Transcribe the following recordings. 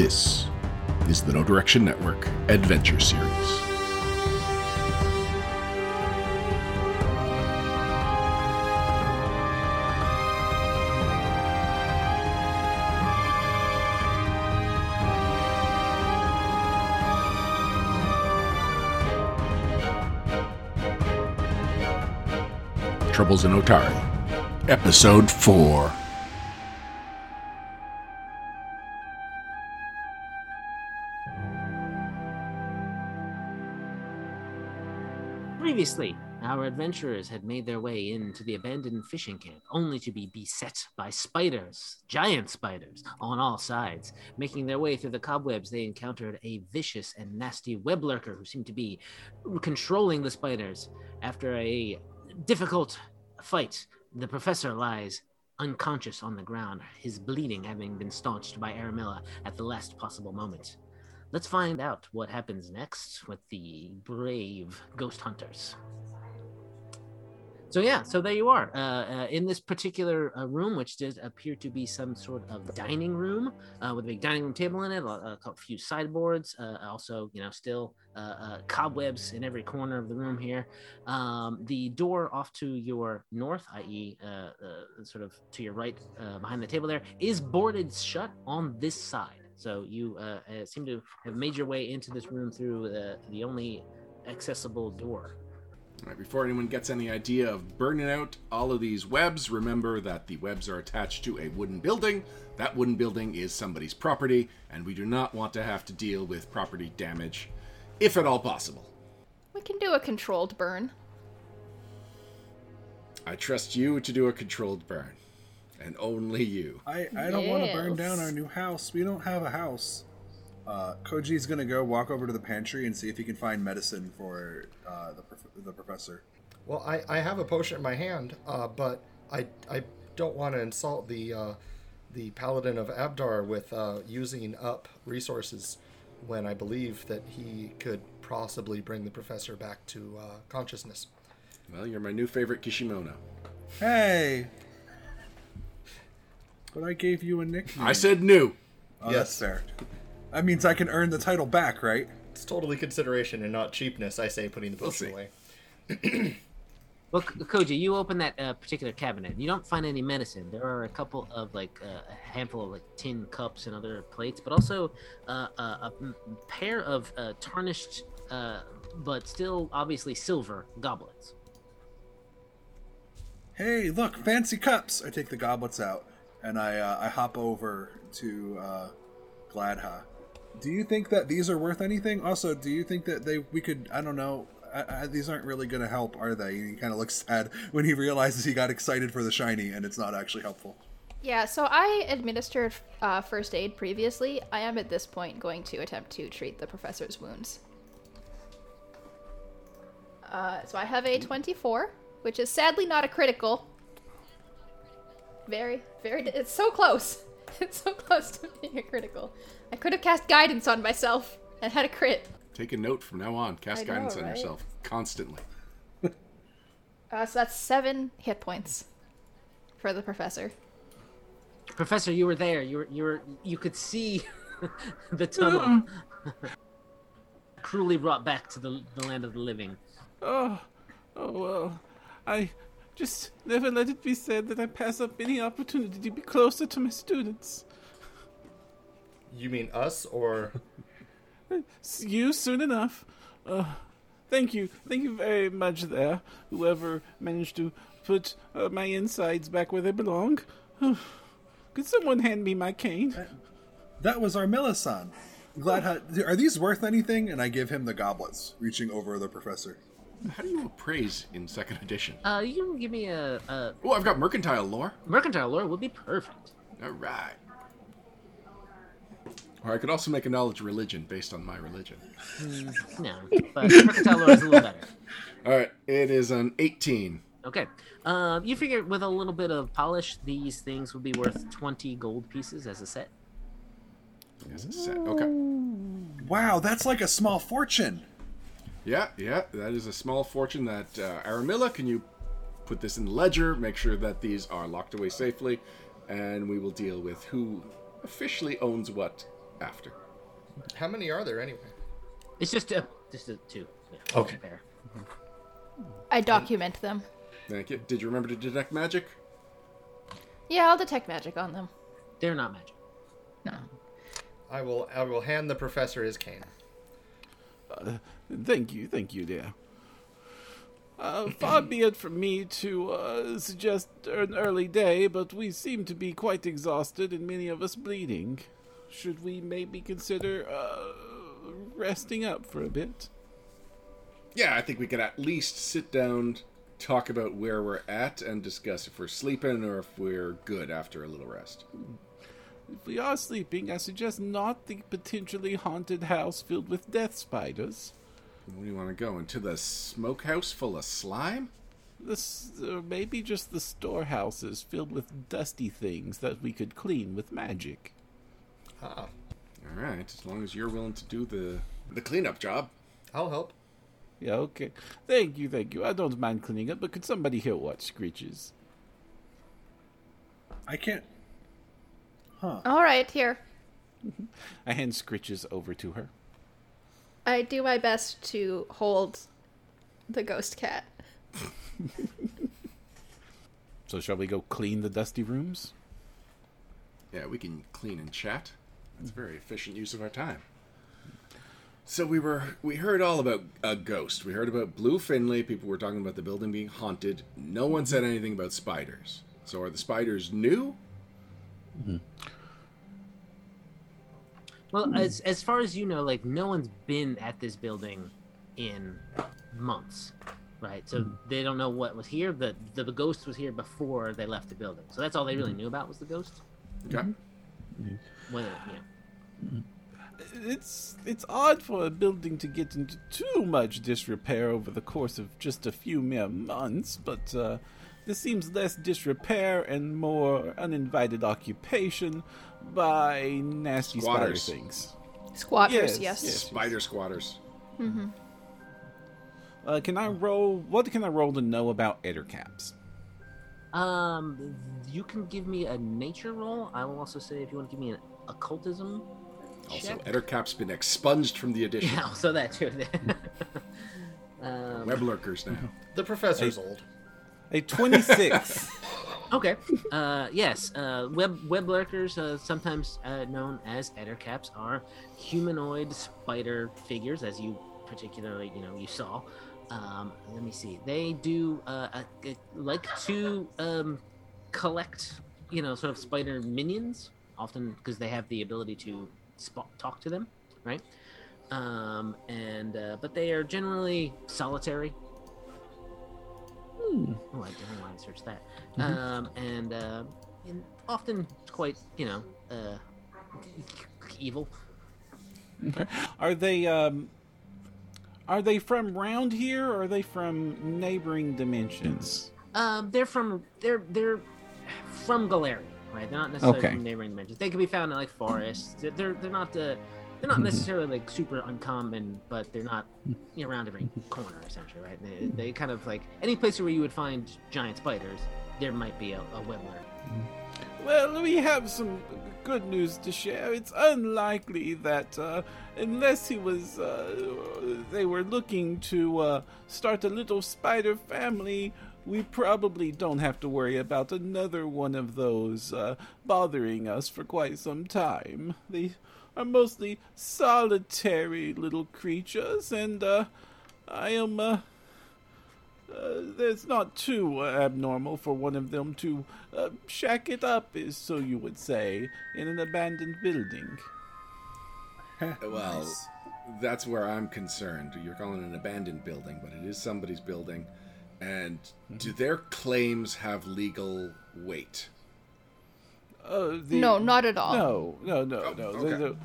This is the No Direction Network Adventure Series. Troubles in Otari, Episode 4. Our adventurers had made their way into the abandoned fishing camp, only to be beset by spiders, giant spiders, on all sides. Making their way through the cobwebs, they encountered a vicious and nasty web lurker who seemed to be controlling the spiders. After a difficult fight, the professor lies unconscious on the ground, his bleeding having been staunched by Aramilla at the last possible moment. Let's find out what happens next with the brave ghost hunters. So yeah, so there you are uh, uh, in this particular uh, room, which does appear to be some sort of dining room uh, with a big dining room table in it, a, a few sideboards, uh, also you know still uh, cobwebs in every corner of the room here. Um, the door off to your north, i.e., sort of to your right behind the table there, is boarded shut on this side. So you seem to have made your way into this room through the, the only accessible door. All right, before anyone gets any idea of burning out all of these webs, remember that the webs are attached to a wooden building. That wooden building is somebody's property, and we do not want to have to deal with property damage, if at all possible. We can do a controlled burn. I trust you to do a controlled burn and only you. I, I don't want to burn down our new house. We don't have a house. Uh, Koji's gonna go walk over to the pantry and see if he can find medicine for uh, the, prof- the professor. Well, I, I have a potion in my hand, uh, but I, I don't want to insult the uh, the paladin of Abadar with uh, using up resources when I believe that he could possibly bring the professor back to uh, consciousness. Well, you're my new favorite Kishimono. Hey, but I gave you a nickname. I said new. Oh, yes, fair. That means I can earn the title back, right? It's totally consideration and not cheapness. I say putting the potion we'll away. well, Koji, you open that uh, particular cabinet. You don't find any medicine. There are a couple of like uh, a handful of like tin cups and other plates, but also uh, uh a pair of uh, tarnished, uh, but still obviously silver goblets. Hey, look, fancy cups! I take the goblets out and I uh, I hop over to uh, Glahda. Do you think that these are worth anything? Also, do you think that they we could I don't know I, I, these aren't really going to help, are they? He kind of looks sad when he realizes he got excited for the shiny and it's not actually helpful. Yeah, so I administered uh, first aid previously. I am at this point going to attempt to treat the professor's wounds. Uh, so I have a 24, which is sadly not a critical, very, very. It's so close. It's so close to being a critical. I could have cast guidance on myself and had a crit. Take a note from now on. Cast know, guidance on right? yourself constantly. uh, so that's seven hit points for the professor. Professor, you were there. You were. You were. You could see the tunnel. Cruelly brought back to the, the land of the living. Oh, oh well. I just never let it be said that I pass up any opportunity to be closer to my students. You mean us or you soon enough? Uh, thank you, thank you very much, there. Whoever managed to put uh, my insides back where they belong. Could someone hand me my cane? That was Aramilla-san. Glad. Ha- are these worth anything? And I give him the goblets, reaching over the professor. How do you appraise in second edition? Uh, you can give me a. a oh, I've got mercantile lore. Mercantile lore would be perfect. All right. Or I could also make a knowledge religion based on my religion. Mm, no, but mercantile lore is a little better. All right, it is an 18. Okay. Uh, you figure with a little bit of polish, these things would be worth 20 gold pieces as a set. As a set, okay. Wow, that's like a small fortune. Yeah, yeah, that is a small fortune that uh, Aramilla, can you put this in the ledger, make sure that these are locked away safely, and we will deal with who officially owns what after. How many are there anyway? It's just a just a two. Yeah, Okay. Fair. I document them. Thank you. Did you remember to detect magic? Yeah, I'll detect magic on them. They're not magic. No. I will. I will hand the professor his cane. Thank you, thank you, dear. Uh, far be it from me to uh, suggest an early day, but we seem to be quite exhausted and many of us bleeding. Should we maybe consider uh, resting up for a bit? Yeah, I think we could at least sit down, talk about where we're at, and discuss if we're sleeping or if we're good after a little rest. If we are sleeping, I suggest not the potentially haunted house filled with death spiders. Where do you want to go? Into the smokehouse full of slime? This, or maybe just the storehouses filled with dusty things that we could clean with magic. Ah, All right, as long as you're willing to do the the cleanup job. I'll help. Yeah, okay. Thank you, thank you. I don't mind cleaning up, but could somebody here watch Screeches? I can't. Huh. All right, here. I hand Screeches over to her. I do my best to hold the ghost cat. So shall we go clean the dusty rooms? Yeah, we can clean and chat. That's a very efficient use of our time. So we were we heard all about a ghost. We heard about Blue Finley. People were talking about the building being haunted. No one said anything about spiders. So are the spiders new? Well, as as far as you know, like no one's been at this building in months, right? So they don't know what was here. The, the the ghost was here before they left the building. So that's all they really mm-hmm. knew about was the ghost. Okay. Mm-hmm. Whether you know, It's it's odd for a building to get into too much disrepair over the course of just a few mere months, but uh, this seems less disrepair and more uninvited occupation by nasty Squatters. spider things. Squatters, Yes, yes. yes. Spider squatters. Uh, can I roll? What can I roll to know about Ettercaps? um, you can give me a nature roll. I will also say if you want to give me an occultism. Also, check. Ettercap's been expunged from the edition. Yeah, also that too. um, Web lurkers now. The professor's old. A twenty-six. Okay. Uh, yes. Uh, web web lurkers, uh, sometimes uh, known as ettercaps, are humanoid spider figures, as you particularly, you know, you saw. Um, let me see. They do uh, uh, uh, like to um, collect, you know, sort of spider minions, often because they have the ability to talk to them, right? Um, and uh, but they are generally solitary. Oh, I don't know why I searched that. Um, and, uh, and often quite, you know, uh, evil. Are they um are they from round here or are they from neighboring dimensions? Um, they're from they're they're from Golarion, right? They're not necessarily Okay. from neighboring dimensions. They can be found in like forests. They're they're, they're not the they're not necessarily like super uncommon, but they're not you know, around every corner essentially, right? They, they kind of like any place where you would find giant spiders, there might be a, a webbler. Well, we have some good news to share. It's unlikely that, uh, unless he was, uh, they were looking to uh, start a little spider family, we probably don't have to worry about another one of those uh, bothering us for quite some time. They are mostly solitary little creatures, and uh, I am. Uh, uh, it's not too uh, abnormal for one of them to uh, shack it up, is so you would say, in an abandoned building. Well, that's where I'm concerned. You're calling it an abandoned building, but it is somebody's building. And do their claims have legal weight? Uh, the, No, not at all. No, no, no, Oh, no. okay. the- the-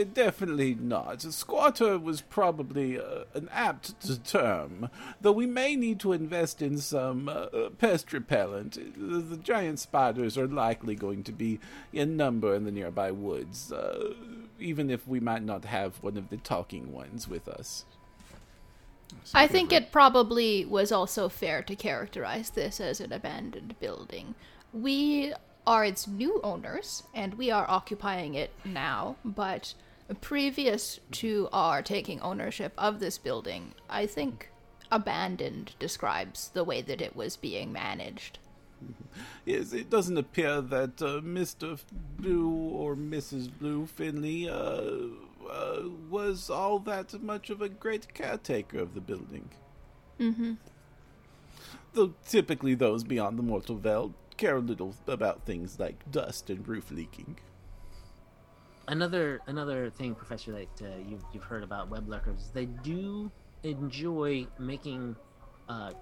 uh, definitely not. Squatter was probably uh, an apt term, though we may need to invest in some uh, uh, pest repellent. The, the giant spiders are likely going to be in number in the nearby woods, uh, even if we might not have one of the talking ones with us. I think it probably was also fair to characterize this as an abandoned building. We are its new owners, and we are occupying it now, but previous to our taking ownership of this building, I think abandoned describes the way that it was being managed. Yes, it doesn't appear that uh, Mr. Blue or Mrs. Blue Finley uh, uh, was all that much of a great caretaker of the building. Mm-hmm. Though typically those beyond the mortal veil care little about things like dust and roof leaking. Another another thing, Professor, that uh, you've you've heard about web lurkers, they do enjoy making uh,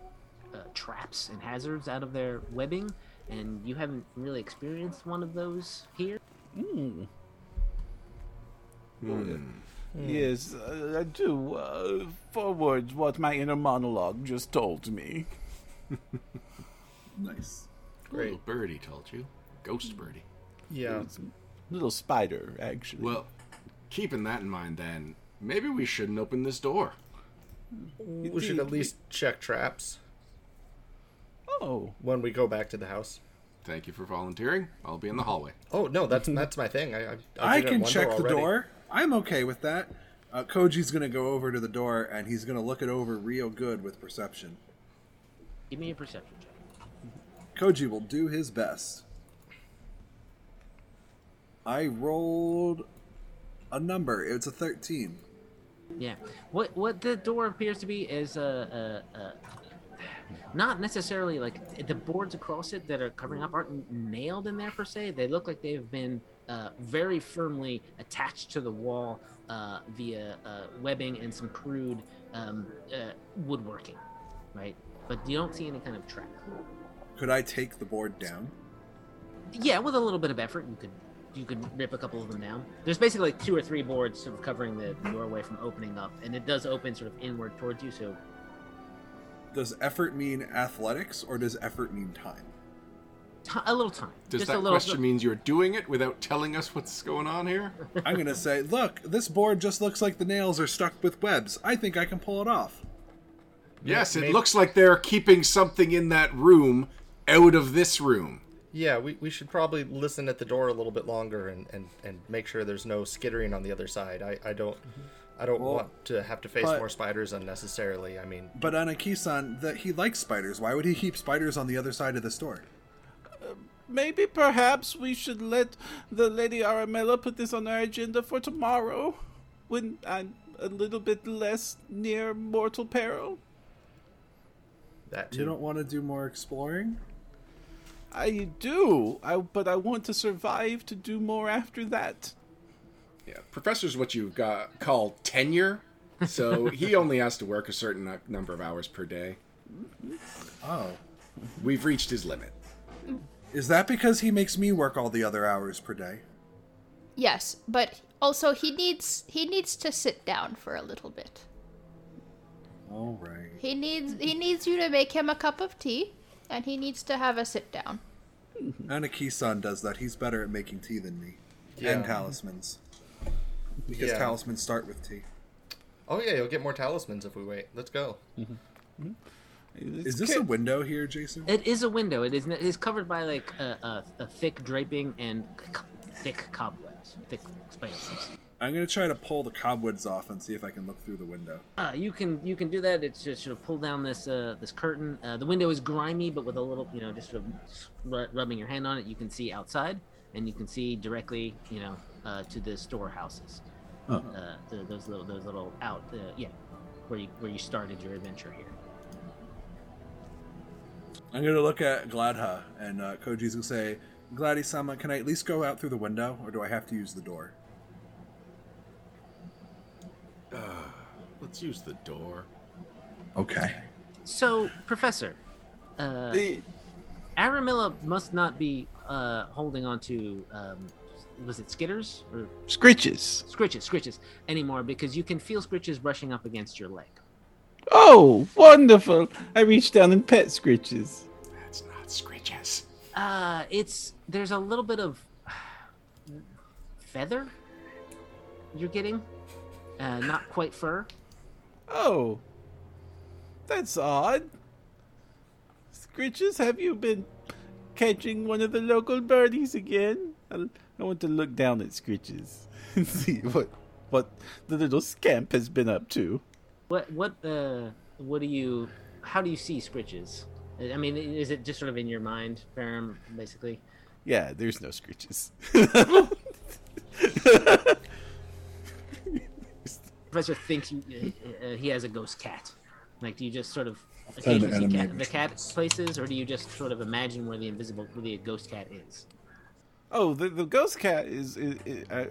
uh, traps and hazards out of their webbing, and you haven't really experienced one of those here. Hmm. Hmm. Yes, uh, I do. Uh, forward what my inner monologue just told me. Nice. Great. Little birdie told you. Ghost birdie. Yeah. It's a little spider, actually. Well, keeping that in mind, then maybe we shouldn't open this door. We should at least check traps oh, when we go back to the house. Thank you for volunteering. I'll be in the hallway. Oh no, that's that's my thing. I I, I did it can one check the already. door. I'm okay with that. Uh, Koji's gonna go over to the door and he's gonna look it over real good with perception. Give me a perception check. Koji will do his best. I rolled a number. It's a 13. Yeah. What what the door appears to be is a, a, a not necessarily like the boards across it that are covering up aren't nailed in there per se. They look like they've been uh, very firmly attached to the wall uh, via uh, webbing and some crude um, uh, woodworking, right? But you don't see any kind of trap. Could I take the board down? Yeah, with a little bit of effort, you could you could rip a couple of them down. There's basically like two or three boards sort of covering the doorway from opening up, and it does open sort of inward towards you. So Does effort mean athletics or does effort mean time? Ti a little time. Does just that a little. question means you're doing it without telling us what's going on here? I'm gonna say, look, this board just looks like the nails are stuck with webs. I think I can pull it off. Yes, it maybe- looks like they're keeping something in that room out of this room. Yeah, we, we should probably listen at the door a little bit longer and, and, and make sure there's no skittering on the other side. I, I don't I don't Well, want to have to face but- more spiders unnecessarily. I mean, But Aniki-san, that he likes spiders. Why would he keep spiders on the other side of this door? Maybe perhaps we should let the Lady Aramilla put this on our agenda for tomorrow, when I'm a little bit less near mortal peril. that You don't want to do more exploring? I do, I, but I want to survive to do more after that. Yeah, professor's what you got called tenure. So he only has to work a certain number of hours per day. Mm-hmm. Oh. We've reached his limit. Mm. Is that because he makes me work all the other hours per day? Yes, but also he needs he needs to sit down for a little bit. All right. He needs he needs you to make him a cup of tea, and he needs to have a sit down. And Aniki-san does that. He's better at making tea than me. Yeah. And talismans. Because Yeah. talismans start with tea. Oh yeah, you'll get more talismans if we wait. Let's go. Mm-hmm. Is this a window here, Jason? It is a window. It is. It is covered by like a, a, a thick draping and c- thick cobwebs, thick spider webs. I'm gonna try to pull the cobwebs off and see if I can look through the window. Uh, you can you can do that. It's just sort of pull down this uh, this curtain. Uh, the window is grimy, but with a little you know just sort of rubbing your hand on it, you can see outside, and you can see directly you know uh, to the storehouses. Oh. Uh, the, those little those little out uh, yeah, where you where you started your adventure here. I'm gonna look at Glahda and uh, Koji's gonna say, Gladys-sama, can I at least go out through the window, or do I have to use the door? Let's use the door. Okay. So, Professor, uh, The- Aramilla must not be uh, holding on to um, was it skitters or Scritches. scritches scritches anymore because you can feel scritches brushing up against your leg. Oh, wonderful! I reached down and pet Scritches. That's not scritches. Uh, it's there's a little bit of feather you're getting, uh, not quite fur. Oh, that's odd. Scritches, have you been catching one of the local birdies again. I, I want to look down at Scritches and see what what the little scamp has been up to. What what uh what do you how do you see scritches? I mean, is it just sort of in your mind, Perram, basically? Yeah, there's no Scritches. Professor thinks you, uh, uh, he has a ghost cat. Like, do you just sort of occasionally see cat, the cat places, or do you just sort of imagine where the invisible, where the ghost cat is? Oh, the, the ghost cat is, is, is uh,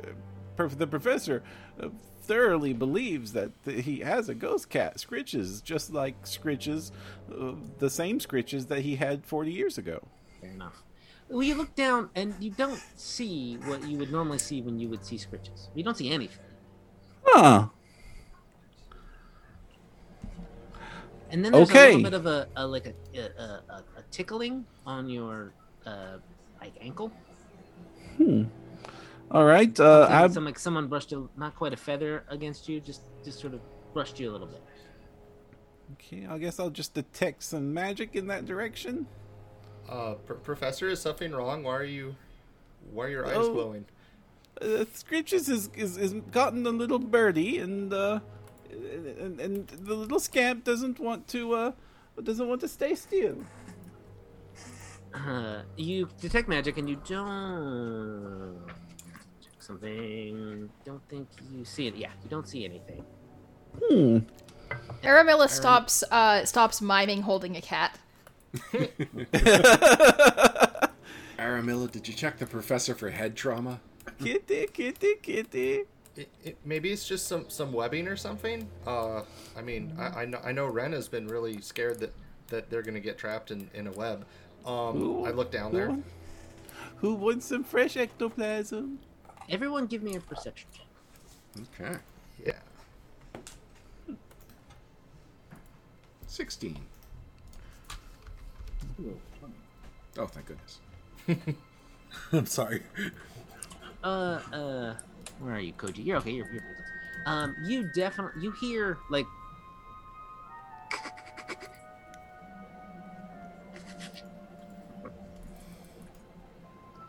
prof- the professor uh, thoroughly believes that th- he has a ghost cat, Scritches, just like Scritches, uh, the same Scritches that he had 40 years ago. Fair enough. Well, you look down and you don't see what you would normally see when you would see scritches. You don't see anything. Huh. And then there's a little bit of a, a like a, a, a, a tickling on your uh, like ankle. All right. Uh, Like Ab- some like someone brushed a not quite a feather against you, just just sort of brushed you a little bit. okay, I guess I'll just detect some magic in that direction. Uh, pr- Professor, is something wrong? Why are you, why are your eyes Oh. glowing? Uh, Scritches is, is, is gotten a little birdie, and, uh, and and the little scamp doesn't want to uh, doesn't want to stay still. Uh, you detect magic and you don't check something. Don't think you see it. Yeah, you don't see anything. Hmm. Aramilla stops uh stops miming holding a cat. Aramilla, did you check the professor for head trauma? Kitty, kitty, kitty. It, it, maybe it's just some some webbing or something. Uh, I mean, I, I know I know Ren has been really scared that that they're gonna get trapped in in a web. Um, Ooh, I looked down Who, there. who wants some fresh ectoplasm? Everyone, give me a perception check. Okay. Yeah. 16. Oh, thank goodness. I'm sorry. Uh, uh, where are you, Koji? You're okay. You're, you're um, you definitely you hear like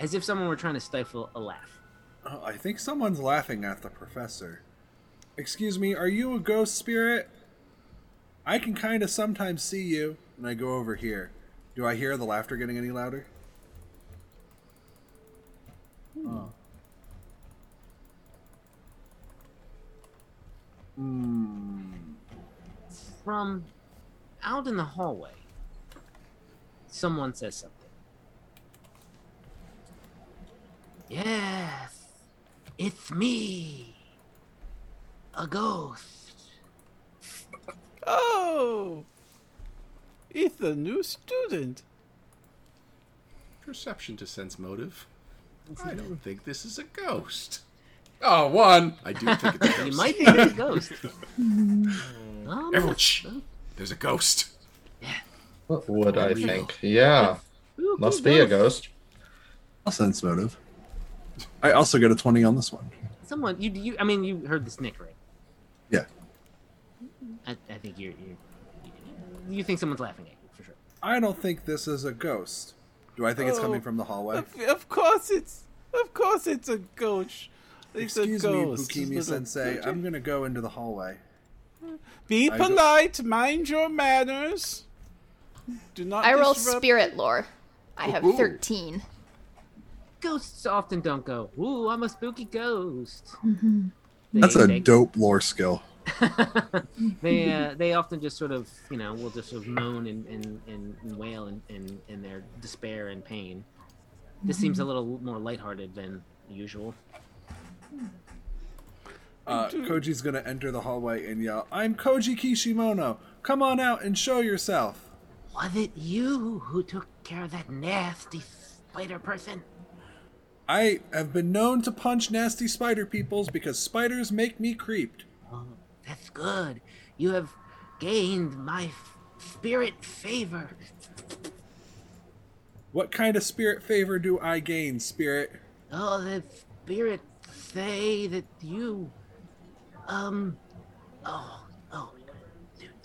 as if someone were trying to stifle a laugh. Oh, I think someone's laughing at the professor. Excuse me, are you a ghost spirit? I can kind of sometimes see you, and I go over here. Do I hear the laughter getting any louder? Hmm. From out in the hallway, someone says something. Yes, it's me, a ghost. Oh, it's the new student. Perception to sense motive. I don't think this is a ghost. Oh, one. I do think it's a ghost. You might think it's a ghost. Oh, Everyone, shh. There's a ghost. What would I Real. think? Yeah, spooky must be a ghost. I'll sense motive. I also get a 20 on this one. Someone you you I mean you heard the snick right? Yeah. I, I think you're you you think someone's laughing at you for sure. I don't think this is a ghost. Do I think it's coming Oh, from the hallway? Of, of course it's, of course it's a ghost. It's Excuse a me, ghost. Bukimi Sensei. I'm gonna go into the hallway. Be I go- polite. Mind your manners. Do not. I roll spirit lore. I have Ooh. 13. Ghosts often don't go, "Ooh, I'm a spooky ghost." That's They- a they- dope lore skill. they uh, they often just sort of you know will just sort of moan and and, and, and wail in, in, in their despair and pain. This seems a little more lighthearted than usual. Uh, Koji's gonna enter the hallway and yell, "I'm Koji Kishimono. Come on out and show yourself." Was it you who took care of that nasty spider person? I have been known to punch nasty spider peoples because spiders make me creeped. Oh, that's good. You have gained my f- spirit favor. What kind of spirit favor do I gain, spirit? Oh, the spirits say that you, um, oh, oh,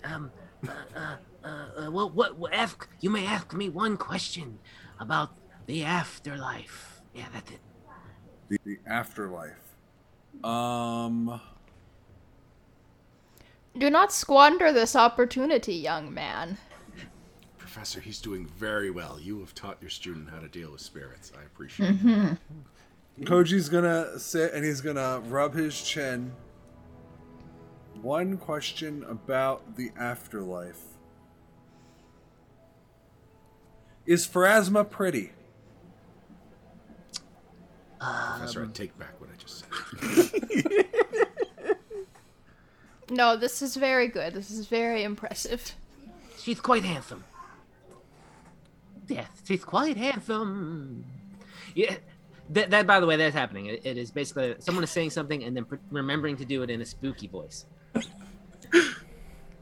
um, uh, uh, uh, uh, well, what, what, ask, you may ask me one question about The afterlife. Yeah, that's it. The, the afterlife. Um. Do not squander this opportunity, young man. Professor, he's doing very well. You have taught your student how to deal with spirits. I appreciate it. Koji's gonna sit and he's gonna rub his chin. One question about the afterlife. Is Pharasma pretty? Professor, I take back what I just said. No, this is very good. This is very impressive. She's quite handsome. Yes, she's quite handsome. Yeah, that, that by the way, that's happening. It, it is basically someone is saying something and then pre- remembering to do it in a spooky voice.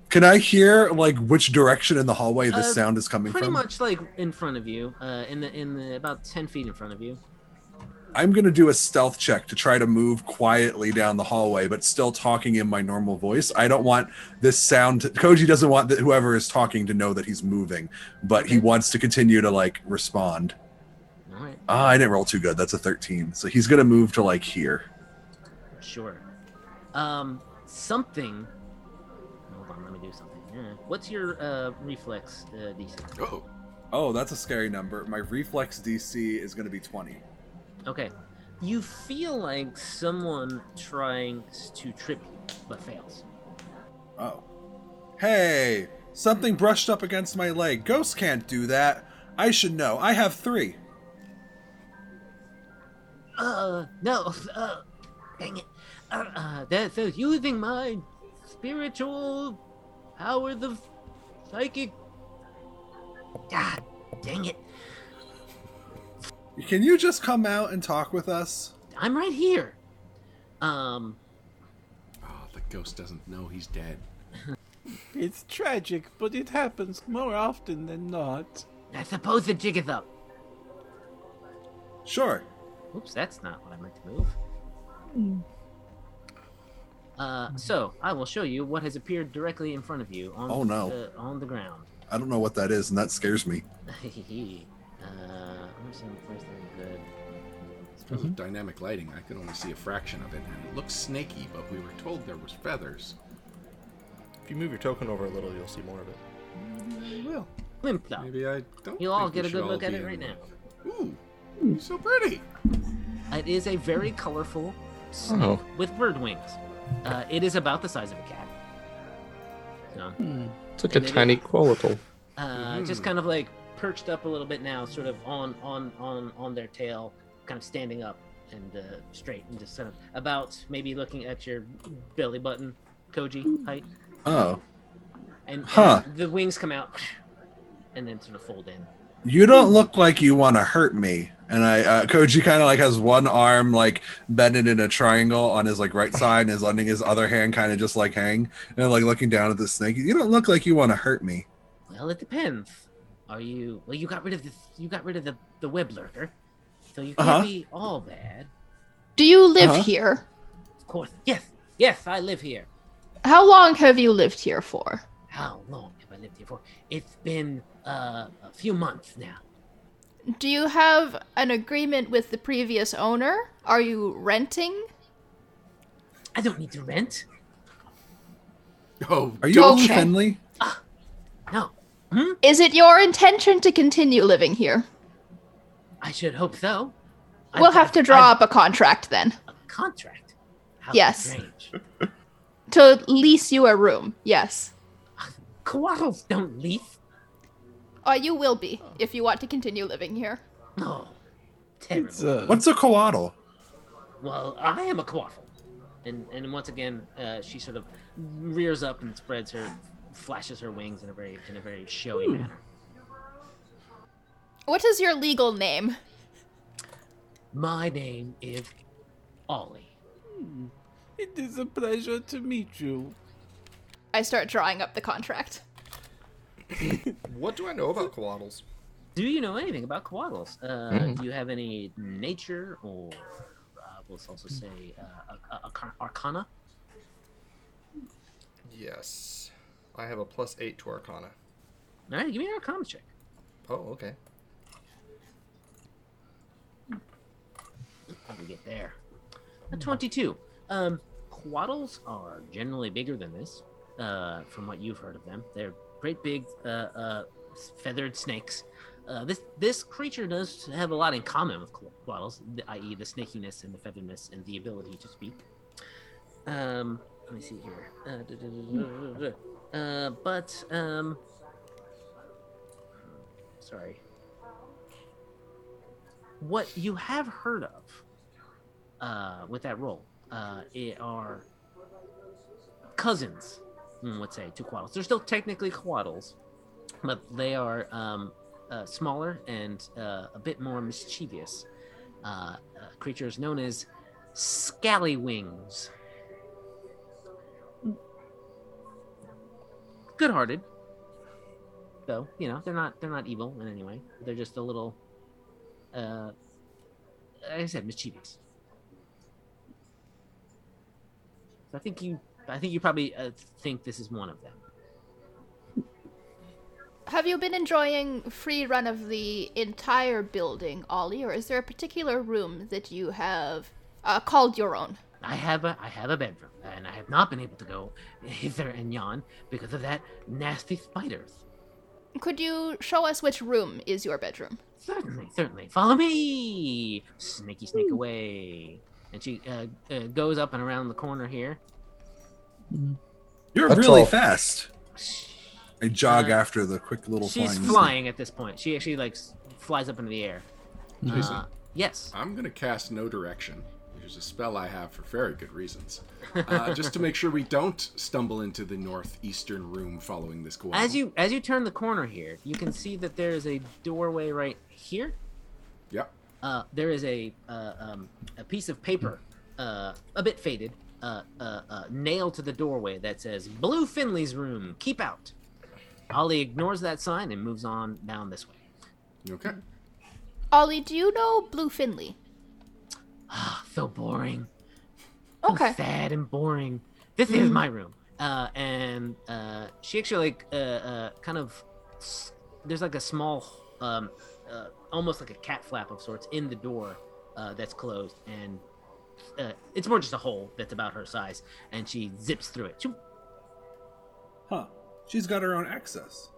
Can I hear like which direction in the hallway the Uh, sound is coming Pretty from? Pretty much like in front of you, uh, in the in the about ten feet in front of you. I'm gonna do a stealth check to try to move quietly down the hallway, but still talking in my normal voice. I don't want this sound. To, Koji doesn't want that whoever is talking to know that he's moving, but he wants to continue to like respond. All right, Ah, I didn't roll too good. That's a 13. So he's gonna move to like here. sure. Um, something. Hold on, let me do something. Yeah. What's your uh, reflex uh, DC? Oh, Oh, that's a scary number. My reflex DC is gonna be 20. Okay. You feel like someone trying to trip you, but fails. Oh. Hey, something brushed up against my leg. Ghosts can't do that. I should know. I have three. Uh, no, uh, dang it. Uh, uh that's uh, using my spiritual power, the psychic. God, dang it. Can you just come out and talk with us? I'm right here. Um, oh, the ghost doesn't know he's dead. It's tragic, but it happens more often than not. I suppose the jig is up. Sure. Oops, that's not what I meant to move. Uh, so I will show you what has appeared directly in front of you on Oh, no. the, on the ground. I don't know what that is, and that scares me. uh, where's the, where's the good? Because of dynamic lighting, I could only see a fraction of it, and it looks snaky, but we were told there was feathers. If you move your token over a little, you'll see more of it. Well, Limp though. maybe I don't. You'll all get a good look at it right now. Ooh, so pretty. It is a very colorful snake Oh. with bird wings. Uh, it is about the size of a cat. So, It's like a And it tiny qualital. uh, just kind of like perched up a little bit now, sort of on on on on their tail, kind of standing up and uh, straight, and just kind of about maybe looking at your belly button, Koji height, Oh. and, Huh. and the wings come out, and then sort of fold in. You don't look like you want to hurt me. And I, uh, Koji kind of like has one arm like bended in a triangle on his like right side, and is letting his other hand kind of just like hang and like looking down at the snake. You don't look like you want to hurt me. Well, it depends. Are you? Well, you got rid of the you got rid of the the web lurker, so you can't Uh-huh. be all bad. Do you live Uh-huh. here? Of course, yes, yes, I live here. How long have you lived here for? How long have I lived here for? It's been uh, a few months now. Do you have an agreement with the previous owner? Are you renting? I don't need to rent. Oh, Are you don't Owen Okay. Finley? No, Is it your intention to continue living here? I should hope so. we'll I've- have to draw I've- up a contract then a contract. How Yes. strange. to lease you a room. Yes. Koalas don't leaf. Uh, you will be if you want to continue living here. No, terrible. It's uh, What's a couatl? Well, I am a couatl. And and once again, uh, she sort of rears up and spreads her, flashes her wings in a very in a very showy manner. What is your legal name? My name is Ollie. it is a pleasure to meet you. I start drawing up the contract. What do I know about koalas? Do you know anything about koalas? Uh, Mm. Do you have any nature or uh, let's also say uh, a- a- a- arcana? Yes. I have a plus eight to Arcana. All right, give me an arcana check. Oh, okay. How do we get there? A 22. Um, couatls are generally bigger than this, uh, from what you've heard of them. They're great big uh, uh, feathered snakes. Uh, this this creature does have a lot in common with qu- couatls, i.e., the snakiness and the featheredness and the ability to speak. Um, let me see here. Uh, but um, sorry. What you have heard of uh, with that role uh, are cousins, would say, to couatls. They're still technically couatls, but they are um, uh, smaller and uh, a bit more mischievous. Uh, uh, creatures known as scalliwings. Good-hearted, though. You know, they're not they're not evil in any way. They're just a little, uh, like I said, mischievous. So I think you, I think you probably uh, think this is one of them. Have you been enjoying free run of the entire building, Ollie, or is there a particular room that you have uh, called your own? I have a, I have a bedroom, and I have not been able to go hither and yon because of that nasty spiders. Could you show us which room is your bedroom? Certainly, certainly. Follow me, snaky snake away. And she uh, uh, goes up and around the corner here. You're That's really all. fast. I jog Uh, after the quick little She's flying. flying at this point. She actually like flies up into the air. Jason, Uh, yes. I'm going to cast No Direction, which is a spell I have for very good reasons. Uh, just to make sure we don't stumble into the northeastern room following this koala. As you as you turn the corner here, you can see that there is a doorway right here. Yep. Uh, there is a uh, um, a piece of paper, uh, a bit faded, uh, uh, uh, nailed to the doorway that says "Blue Finley's room. Keep out." Ollie ignores that sign and moves on down this way. Okay. Ollie, do you know Blue Finley? Ah, so boring. So Okay. sad and boring. This is my room. Uh, and uh, she actually like uh, uh, kind of there's like a small um, uh, almost like a cat flap of sorts in the door uh, that's closed and uh, it's more just a hole that's about her size and she zips through it. Huh. She's got her own access.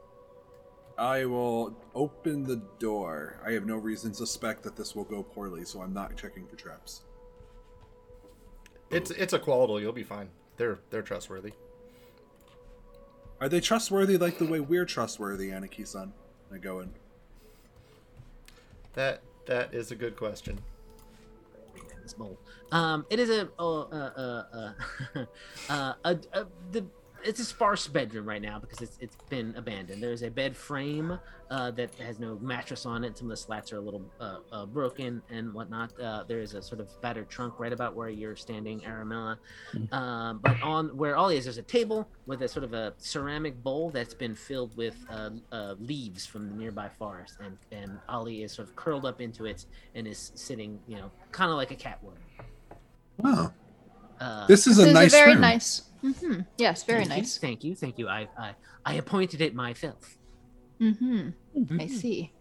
I will open the door. I have no reason to suspect that this will go poorly, so I'm not checking for traps. It's it's a couatl. You'll be fine. They're they're trustworthy. Are they trustworthy like the way we're trustworthy, Aniki-san? I go in. That that is a good question. this bowl. Um, it is a uh, uh, uh, uh, a, a the it's a sparse bedroom right now because it's it's been abandoned. There's a bed frame uh, that has no mattress on it. Some of the slats are a little uh, uh, broken and whatnot. Uh, there is a sort of battered trunk right about where you're standing, Aramilla. Um, but on where Ollie is, there's a table with a sort of a ceramic bowl that's been filled with uh, uh, leaves from the nearby forest, and and Ollie is sort of curled up into it and is sitting, you know, kind of like a cat would. Wow. Uh, this is This a is nice a very room. nice. Hmm Yes, very thank you, nice. thank you, thank you. I I, I appointed it myself. hmm I Mhm. see.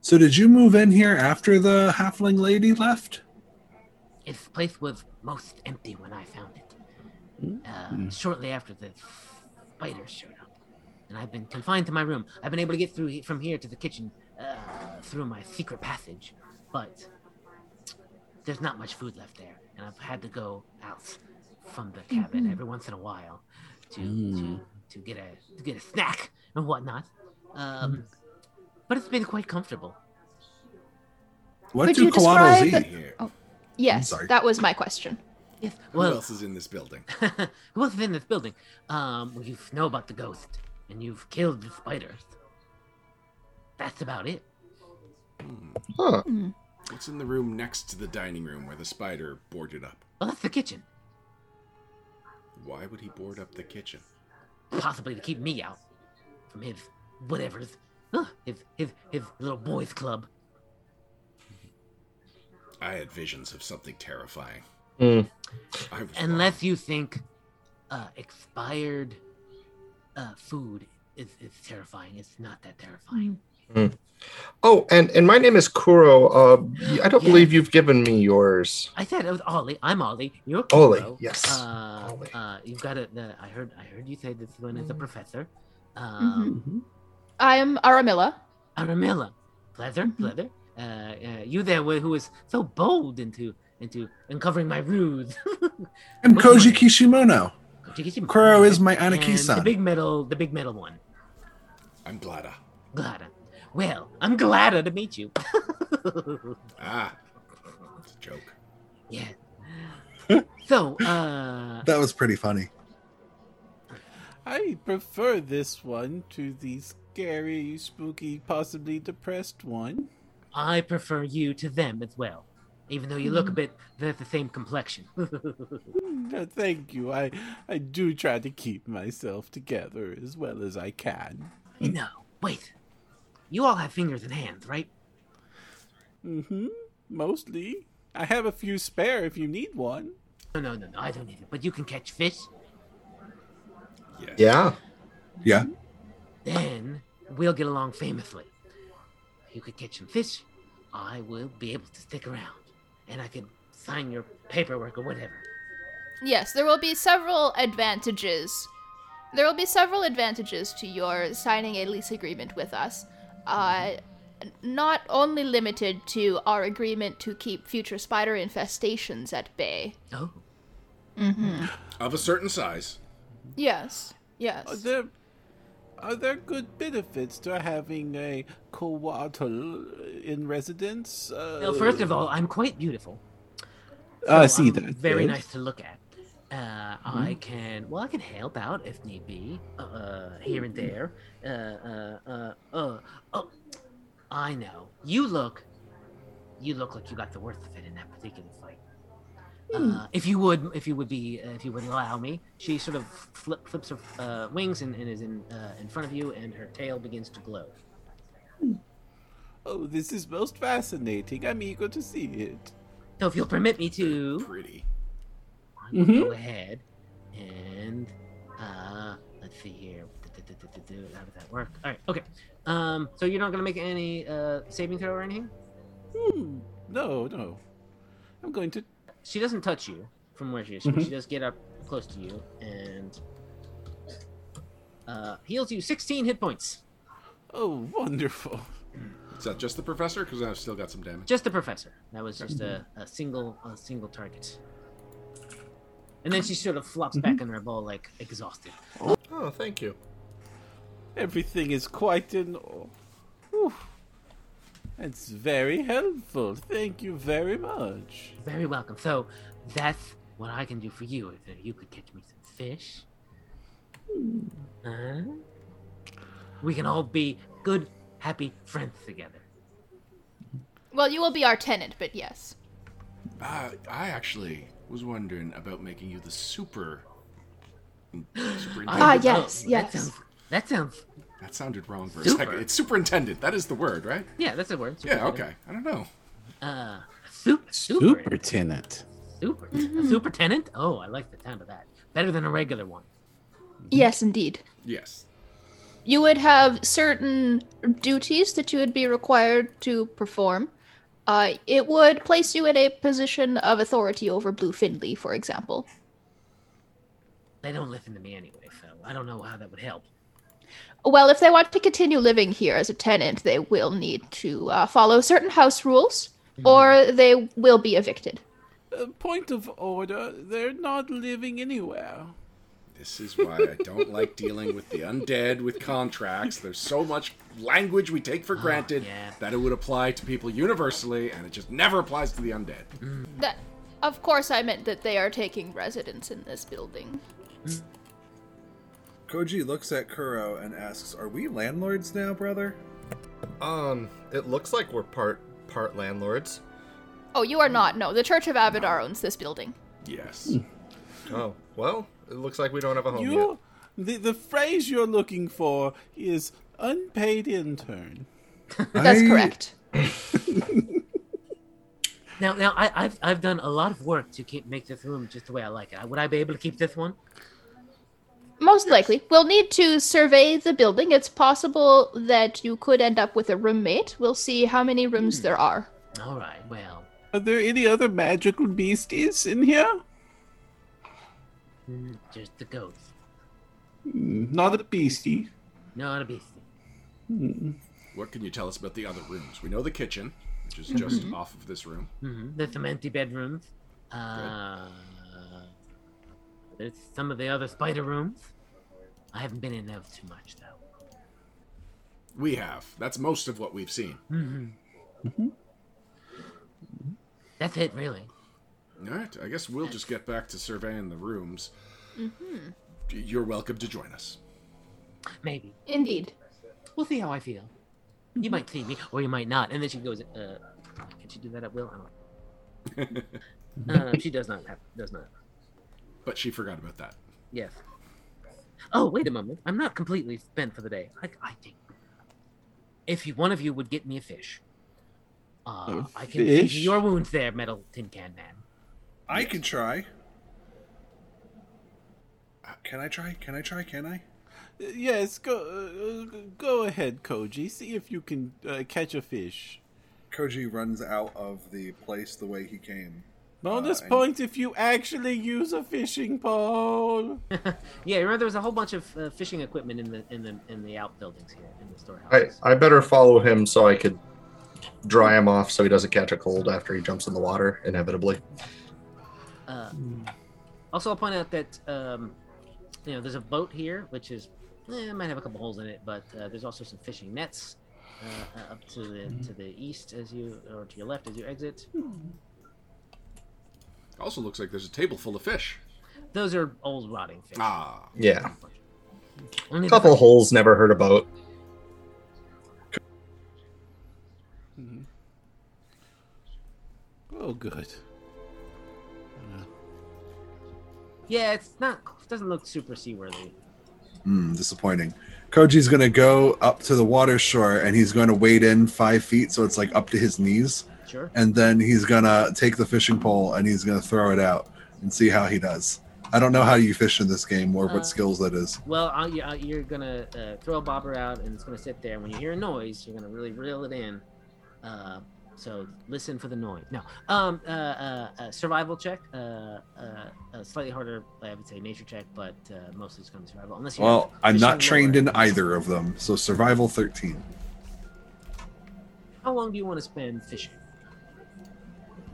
So did you move in here after the halfling lady left? Its place was most empty when I found it. Uh, Shortly after the spiders showed up, and I've been confined to my room. I've been able to get through from here to the kitchen uh, through my secret passage, but there's not much food left there, and I've had to go out from the cabin every once in a while to to, to get a to get a snack and whatnot. Um, but it's been quite comfortable. What Could do you koalas describe- eat? Here. Yes, sorry. that was my question. Yes. Who else is in this building? who else is in this building? Um, well, you know about the ghost, and you've killed the spiders. That's about it. Huh. What's in the room next to the dining room where the spider boarded up? Well, that's the kitchen. Why would he board up the kitchen? Possibly to keep me out from his whatever's. Ugh, his, his, his little boys' club. I had visions of something terrifying. I was Unless you think uh, expired uh, food is, is terrifying. It's not that terrifying. Oh, and and my name is Kuro. Uh, y- I don't Yeah. believe you've given me yours. I said it was Ollie. I'm Ollie. You're Ollie, Kuro. yes. Uh, Ollie. uh, you've got it. I heard. I heard you say this one is a Mm. professor. Um, I am Aramilla. Aramilla, pleasure, Mhm. pleasure. Uh, uh, you there, wh- who was so bold into into uncovering my ruse. And Which Koji one? Kishimono. Kuro Kuro is my and the big metal, the big metal one. I'm glad. uh, Glahda. Well, I'm glad to meet you. Ah, it's a joke. yeah. so, uh, That was pretty funny. I prefer this one to the scary, spooky, possibly depressed one. I prefer you to them as well, even though you look a bit the, the same complexion. Uh, Thank you. I I do try to keep myself together as well as I can. no, wait. You all have fingers and hands, right? Mm-hmm. Mostly. I have a few spare if you need one. No, no, no, no. I don't need it. But you can catch fish. Yes. Yeah. Yeah. Then we'll get along famously. You could catch some fish. I will be able to stick around, and I could sign your paperwork or whatever. Yes, there will be several advantages. There will be several advantages to your signing a lease agreement with us. Uh, not only limited to our agreement to keep future spider infestations at bay. Oh, Of a certain size. Yes, yes. Are there are there good benefits to having a couatl in residence? Uh, well, first of all, I'm quite beautiful. I see I'm that. Very yes. nice to look at. Uh, I can, well, I can help out if need be, uh, here and there. Uh, uh, uh, uh, oh, I know. You look, you look like you got the worst of it in that particular fight. Uh, if you would, if you would be, uh, if you would allow me, she sort of flip, flips her uh, wings and, and is in uh, in front of you, and her tail begins to glow. Oh, this is most fascinating. I'm eager to see it. So, if you'll permit me to, Pretty. I will Mhm. go ahead and uh let's see here. How does that work? All right, okay. Um, so you're not gonna make any uh saving throw or anything? Hmm. No, no. I'm going to. She doesn't touch you from where she is. She- She does get up close to you and uh heals you 16 hit points. Oh, wonderful. Is that just the professor? Because I've still got some damage. Just the professor. That was just a, a single a single target. And then she sort of flops back in her ball like exhausted. Oh, thank you. Everything is quite in. Whew. It's very helpful. Thank you very much. Very welcome. So that's what I can do for you. If you could catch me some fish, huh? we can all be good, happy friends together. Well, you will be our tenant, but yes. Uh, I actually was wondering about making you the super. Superintendent. Ah, I- yes, oh, yes. That sounds. That sounds. That sounded wrong for a second. It's superintendent. That is the word, right? Yeah, that's the word. Yeah. Okay. I don't know. Uh, super, super, Super tenant. super, a super tenant. Oh, I like the sound of that. Better than a regular one. Yes, indeed. Yes. You would have certain duties that you would be required to perform. Uh, it would place you in a position of authority over Blue Finley, for example. They don't listen to me anyway, so I don't know how that would help. Well, if they want to continue living here as a tenant, they will need to uh, follow certain house rules, or they will be evicted. Uh, point of order. They're not living anywhere. This is why I don't like dealing with the undead with contracts. There's so much language we take for granted yeah. that it would apply to people universally, and it just never applies to the undead. That, of course, I meant that they are taking residence in this building. Koji looks at Kuro and asks, "Are we landlords now, brother?" Um, it looks like we're part part landlords. Oh, you are not. No, the Church of Abadar owns this building. Yes. Oh, well, it looks like we don't have a home yet. The the phrase you're looking for is unpaid intern. That's I- correct. Now, now I, I've I've done a lot of work to keep make this room just the way I like it. Would I be able to keep this one? Most likely. We'll need to survey the building. It's possible that you could end up with a roommate. We'll see how many rooms hmm. there are. All right. Well, Are there any other magical beasties in here? Mm, just the ghost. Mm, Not a beastie. Not a beast. What can you tell us about the other rooms? We know the kitchen, which is just off of this room. Mm-hmm. There's some empty bedrooms. Uh, there's some of the other spider rooms. I haven't been in those too much though. We have. That's most of what we've seen. That's it, really. All right. I guess we'll just get back to surveying the rooms. Mm-hmm. You're welcome to join us. Maybe Indeed. we'll see how I feel. You might see me, or you might not. And then she goes, uh, "Can she do that at will?" I don't. know. uh, she does not have. Does not. But she forgot about that. Yes. Oh, wait a moment. I'm not completely spent for the day. I, I think if you, one of you would get me a fish, uh, A I can feed fish? your wounds there, metal tin can man. I can try. Uh, Can I try? Can I try? Can I? Uh, Yes, go uh, go ahead, Koji. See if you can uh, catch a fish. Koji runs out of the place the way he came. Bonus and- point if you actually use a fishing pole. Yeah, remember there was a whole bunch of uh, fishing equipment in the in the in the outbuildings here in the I. I better follow him so I could dry him off so he doesn't catch a cold after he jumps in the water, inevitably. Uh, also, I'll point out that um, you know there's a boat here, which is eh, it might have a couple holes in it, but uh, there's also some fishing nets uh, uh, up to the to the east as you or to your left as you exit. Also looks like there's a table full of fish. Those are old rotting fish. Ah. Yeah. A couple fresh- holes never hurt a boat. Oh, good. Yeah, it's not. It doesn't look super seaworthy. Hmm, disappointing. Koji's gonna go up to the water shore and he's going to wade in five feet, so it's like up to his knees. Sure. And then he's gonna take the fishing pole and he's gonna throw it out and see how he does. I don't know how you fish in this game or Uh, what skills that is. Well, uh, you- uh, you're gonna uh, throw a bobber out, and it's gonna sit there. When you hear a noise, you're gonna really reel it in. Uh, so listen for the noise. No, um, uh, uh, uh, survival check. Uh, uh, uh, slightly harder, I would say, nature check, but uh, mostly it's gonna be survival. Unless you're Well, I'm not trained in either of them, so survival 13. How long do you want to spend fishing?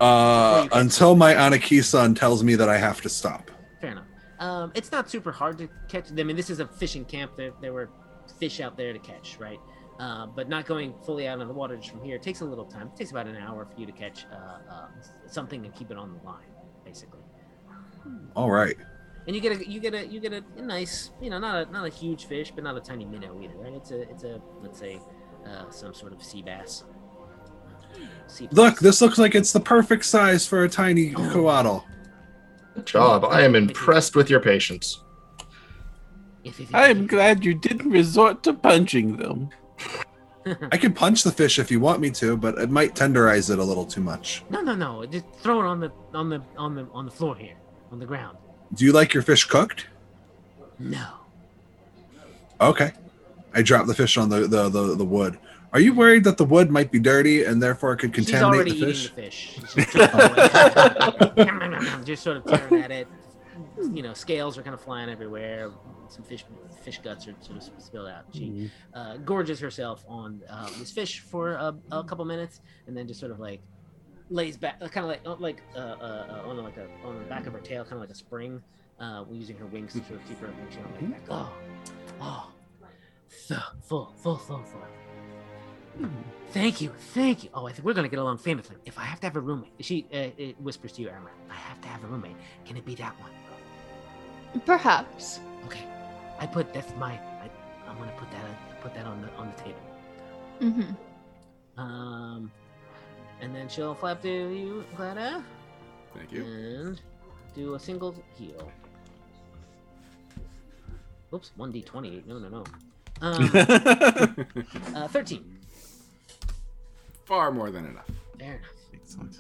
Uh, until my Aniki-san tells me that I have to stop. Fair enough. Um, it's not super hard to catch. Them. I mean, this is a fishing camp. There, there were fish out there to catch, right? Uh, but not going fully out on the water just from here it takes a little time. It takes about an hour for you to catch uh, uh, something and keep it on the line, basically. All right. And you get a you get a you get a, nice, you know, not a not a huge fish, but not a tiny minnow either, right? It's a it's a let's say uh, some sort of sea bass. Sea Look, this looks like it's the perfect size for a tiny couatl. Good job. I am impressed with your patience. If- if- if- I am glad you didn't resort to punching them. I can punch the fish if you want me to, but it might tenderize it a little too much. No, no, no. Just throw it on the on the on the on the floor here, on the ground. Do you like your fish cooked? No. Okay. I drop the fish on the, the, the, the wood. Are you worried that the wood might be dirty and therefore could contaminate already the eating fish? the fish. She's just, nom, nom, nom, nom, just sort of tearing at it. You know, scales are kind of flying everywhere. Some fish fish guts are sort of spilled out. She uh, gorges herself on uh, this fish for a, a couple minutes, and then just sort of like lays back, kind of like uh, like uh, uh, uh, on like a on the back of her tail, kind of like a spring, uh, using her wings to sort of keep her she on like back. Oh, oh, so full, full, full, full. Thank you, thank you. Oh, I think we're gonna get along famously. If I have to have a roommate, she uh, it whispers to you, Emma. I have to have a roommate. Can it be that one? Perhaps. Okay, I put that's my. I, I'm gonna put that put that on the on the table. Mm-hmm. Um, and then she'll flap to you, Glahda, Thank you. and do a single heal. Oops, one d20. No, no, no. Um, uh, thirteen. Far more than enough. Fair enough. Excellent.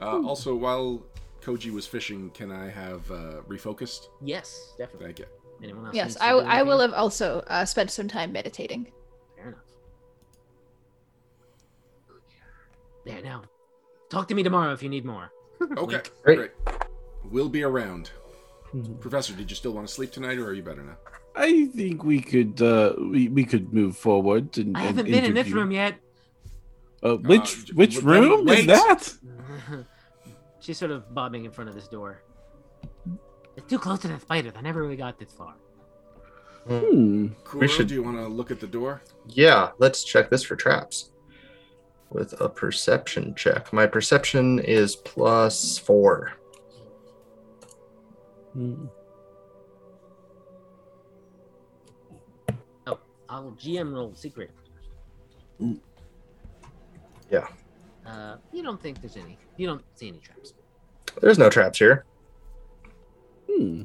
Uh, also, while Koji was fishing, can I have uh, refocused? Yes, definitely. Thank you. Anyone else? Yes, I, I will have also uh, spent some time meditating. Fair enough. There now. Talk to me tomorrow if you need more. Okay, Great. great. We'll be around. Professor, did you still want to sleep tonight, or are you better now? I think we could uh we, we could move forward and I haven't been in this room yet. Uh, which j- which room wait. is that? She's sort of bobbing in front of this door. It's too close to the spiders. I never really got this far. Hmm. Kuro, should- do you want to look at the door? Yeah, let's check this for traps. With a perception check. My perception is plus four. Hmm. I'll GM roll secret. Yeah. Uh, you don't think there's any. You don't see any traps. There's no traps here. Hmm.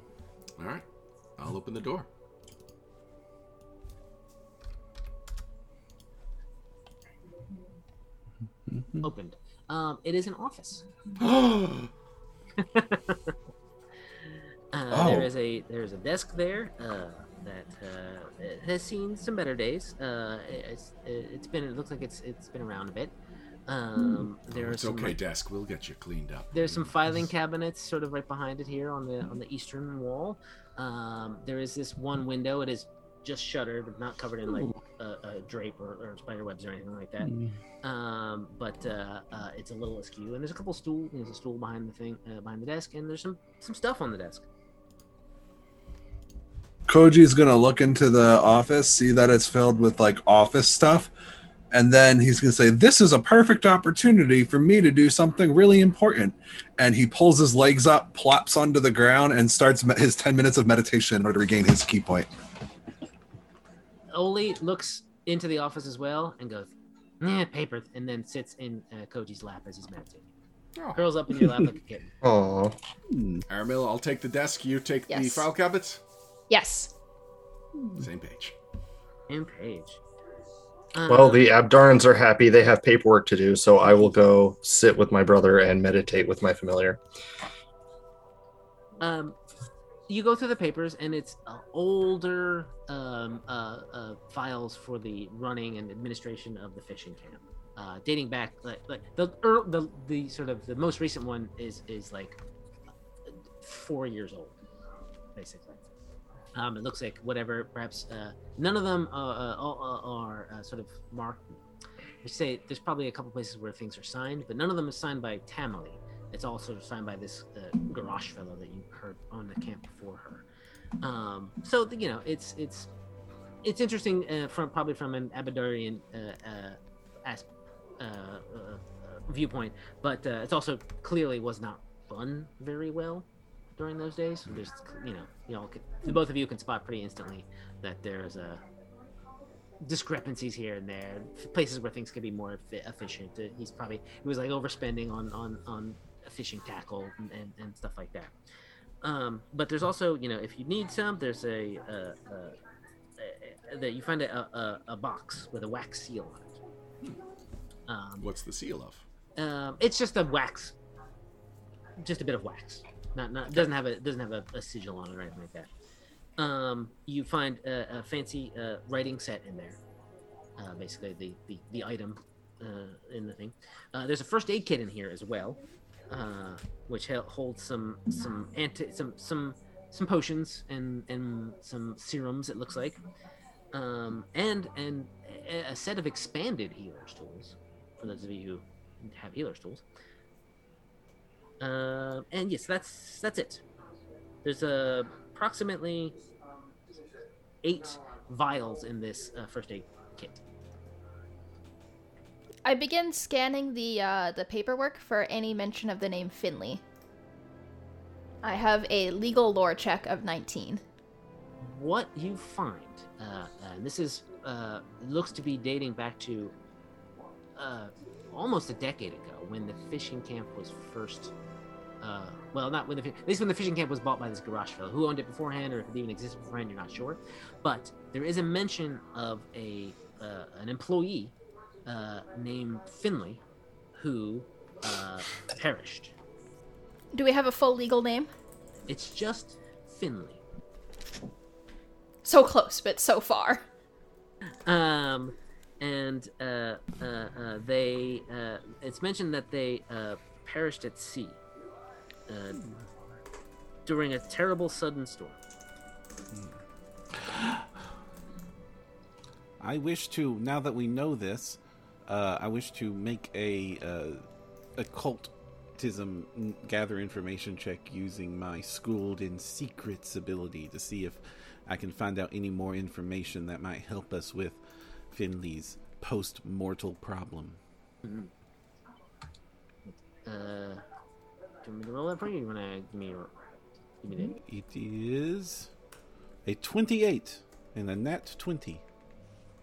All right, I'll open the door. Opened. Um, it is an office. Uh, Oh. is a there is a desk there uh, that uh, has seen some better days. Uh, it's it's been it looks like it's it's been around a bit. Um, there are it's some okay, desk. We'll get you cleaned up. there's some filing cabinets sort of right behind it here on the on the eastern wall. Um, there is this one window. It is just shuttered, but not covered in like a, a drape or, or spider webs or anything like that. Um, but uh, uh, it's a little askew. And there's a couple stools. There's a stool behind the thing uh, behind the desk, and there's some some stuff on the desk. Koji's gonna look into the office, see that it's filled with like office stuff, and then he's gonna say, "This is a perfect opportunity for me to do something really important." And he pulls his legs up, plops onto the ground, and starts me- his ten minutes of meditation in order to regain his key point. Oli looks into the office as well and goes, "Yeah, paper," and then sits in uh, Koji's lap as he's meditating. Oh. Curls up in your lap like a kitten. Oh, Aramil, I'll take the desk. You take the file cabinets. Yes. Same page. Same page. Well, Um, the Abadarans are happy. They have paperwork to do, so I will go sit with my brother and meditate with my familiar. um, you go through the papers and it's uh, older um, uh, uh, files for the running and administration of the fishing camp uh, dating back like, like the, ear the the sort of the most recent one is is like four years old basically um, it looks like whatever perhaps uh, none of them uh, uh, uh, are uh, sort of marked. I say there's probably a couple places where things are signed but none of them is signed by Tamale. It's all sort of signed by this garage fellow that you heard on the camp before her. Um, so you know, it's it's it's interesting from probably from an Abadarian uh, uh, uh, viewpoint, but uh, it's also clearly was not run very well during those days. There's you know you know the both of you can spot pretty instantly that there's a discrepancies here and there, places where things could be more efficient. Uh, he's probably he was like overspending on on on fishing tackle and, and, and stuff like that. Um, but there's also you know if you need some, there's a, uh uh a, that you find a, a, a box with a wax seal on it. Um, What's the seal of? um, it's just a wax, just a bit of wax. Not not doesn't have a doesn't have a, a sigil on it or anything like that. Um, you find a, a fancy uh, writing set in there. Uh, basically, the the, the item uh, in the thing. Uh, there's a first aid kit in here as well, uh, which holds some some anti some some some potions and and some serums. It looks like, um, and and a, a set of expanded healer's tools for those of you who have healer's tools. Uh, and yes, that's that's it. There's uh, approximately eight vials in this uh, first aid kit. I begin scanning the uh, the paperwork for any mention of the name Finley. I have a legal lore check of 19. What you find, uh, and this is uh, looks to be dating back to uh, almost a decade ago when the fishing camp was first. Uh, well, not when the least when the fishing camp was bought by this garage fellow. Who owned it beforehand, or if it even existed beforehand, you're not sure. But there is a mention of a uh, an employee uh, named Finley who uh, perished. Do we have a full legal name? It's just Finley. So close, but so far. Um, and uh, uh, uh, they uh, it's mentioned that they uh, perished at sea uh, during a terrible sudden storm. I wish to now that we know this, uh, I wish to make a uh, occultism gather information check using my schooled in secrets ability to see if I can find out any more information that might help us with Finley's post-mortal problem. Uh, do you me to roll that for you? You want to give me, give me It is a twenty-eight and a nat twenty.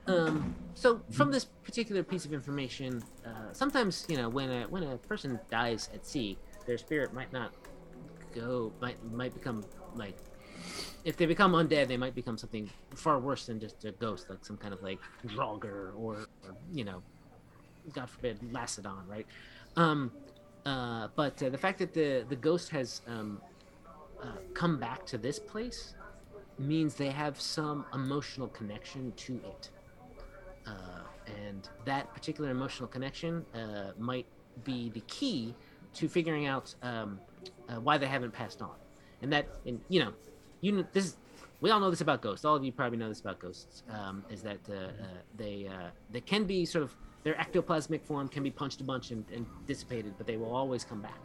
Um, so from this particular piece of information, uh, sometimes you know when a when a person dies at sea, their spirit might not go might might become like if they become undead, they might become something far worse than just a ghost, like some kind of like Draugr or, or you know, God forbid, Lacedon, right? Um, uh, but uh, the fact that the the ghost has um, uh, come back to this place means they have some emotional connection to it. Uh, and that particular emotional connection uh, might be the key to figuring out um, why they haven't passed on. And that, and you know, you kn- this is, we all know this about ghosts. All of you probably know this about ghosts. Um, is that they they can be sort of their ectoplasmic form can be punched a bunch and, and dissipated, but they will always come back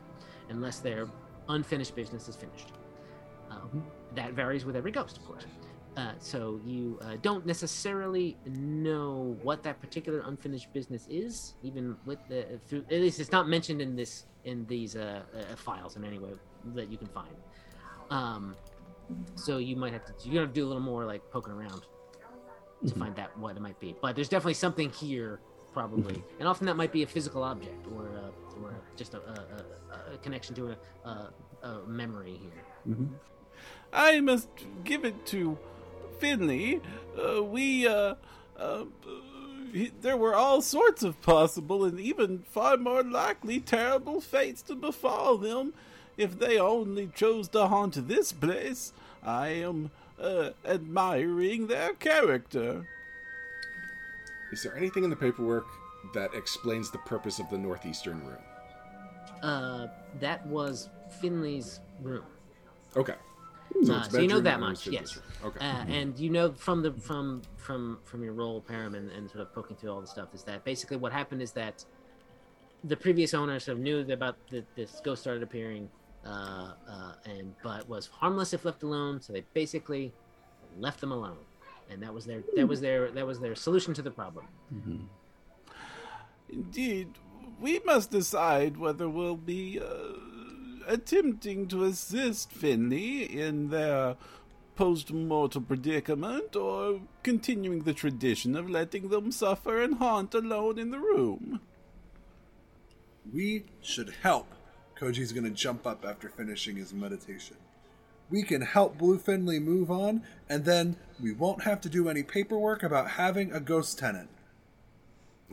unless their unfinished business is finished. Um, That varies with every ghost, of course. Uh, so you uh, don't necessarily know what that particular unfinished business is, even with the through. At least it's not mentioned in this in these uh, uh, files in any way that you can find. Um, so you might have to you're gonna do a little more like poking around to find out what it might be. But there's definitely something here, probably, and often that might be a physical object or uh, or just a, a, a, a connection to a, a, a memory here. I must give it to Finley. Uh, we, uh, uh, he, there were all sorts of possible and even far more likely terrible fates to befall them if they only chose to haunt this place. I am uh, admiring their character. Is there anything in the paperwork that explains the purpose of the northeastern room? Uh, that was Finley's room. Okay. Uh, so you know that much, yes. Okay. Uh, and you know from the from from from your role, Perram, and, and sort of poking through all the stuff is that basically what happened is that the previous owner sort of knew about the, this ghost started appearing, uh, uh, and but was harmless if left alone. So they basically left them alone, and that was their that was their that was their solution to the problem. Indeed, we must decide whether we'll be uh, attempting to assist Finley in their post-mortal predicament or continuing the tradition of letting them suffer and haunt alone in the room. We should help. Koji's gonna jump up after finishing his meditation. We can help Blue Finley move on, and then we won't have to do any paperwork about having a ghost tenant.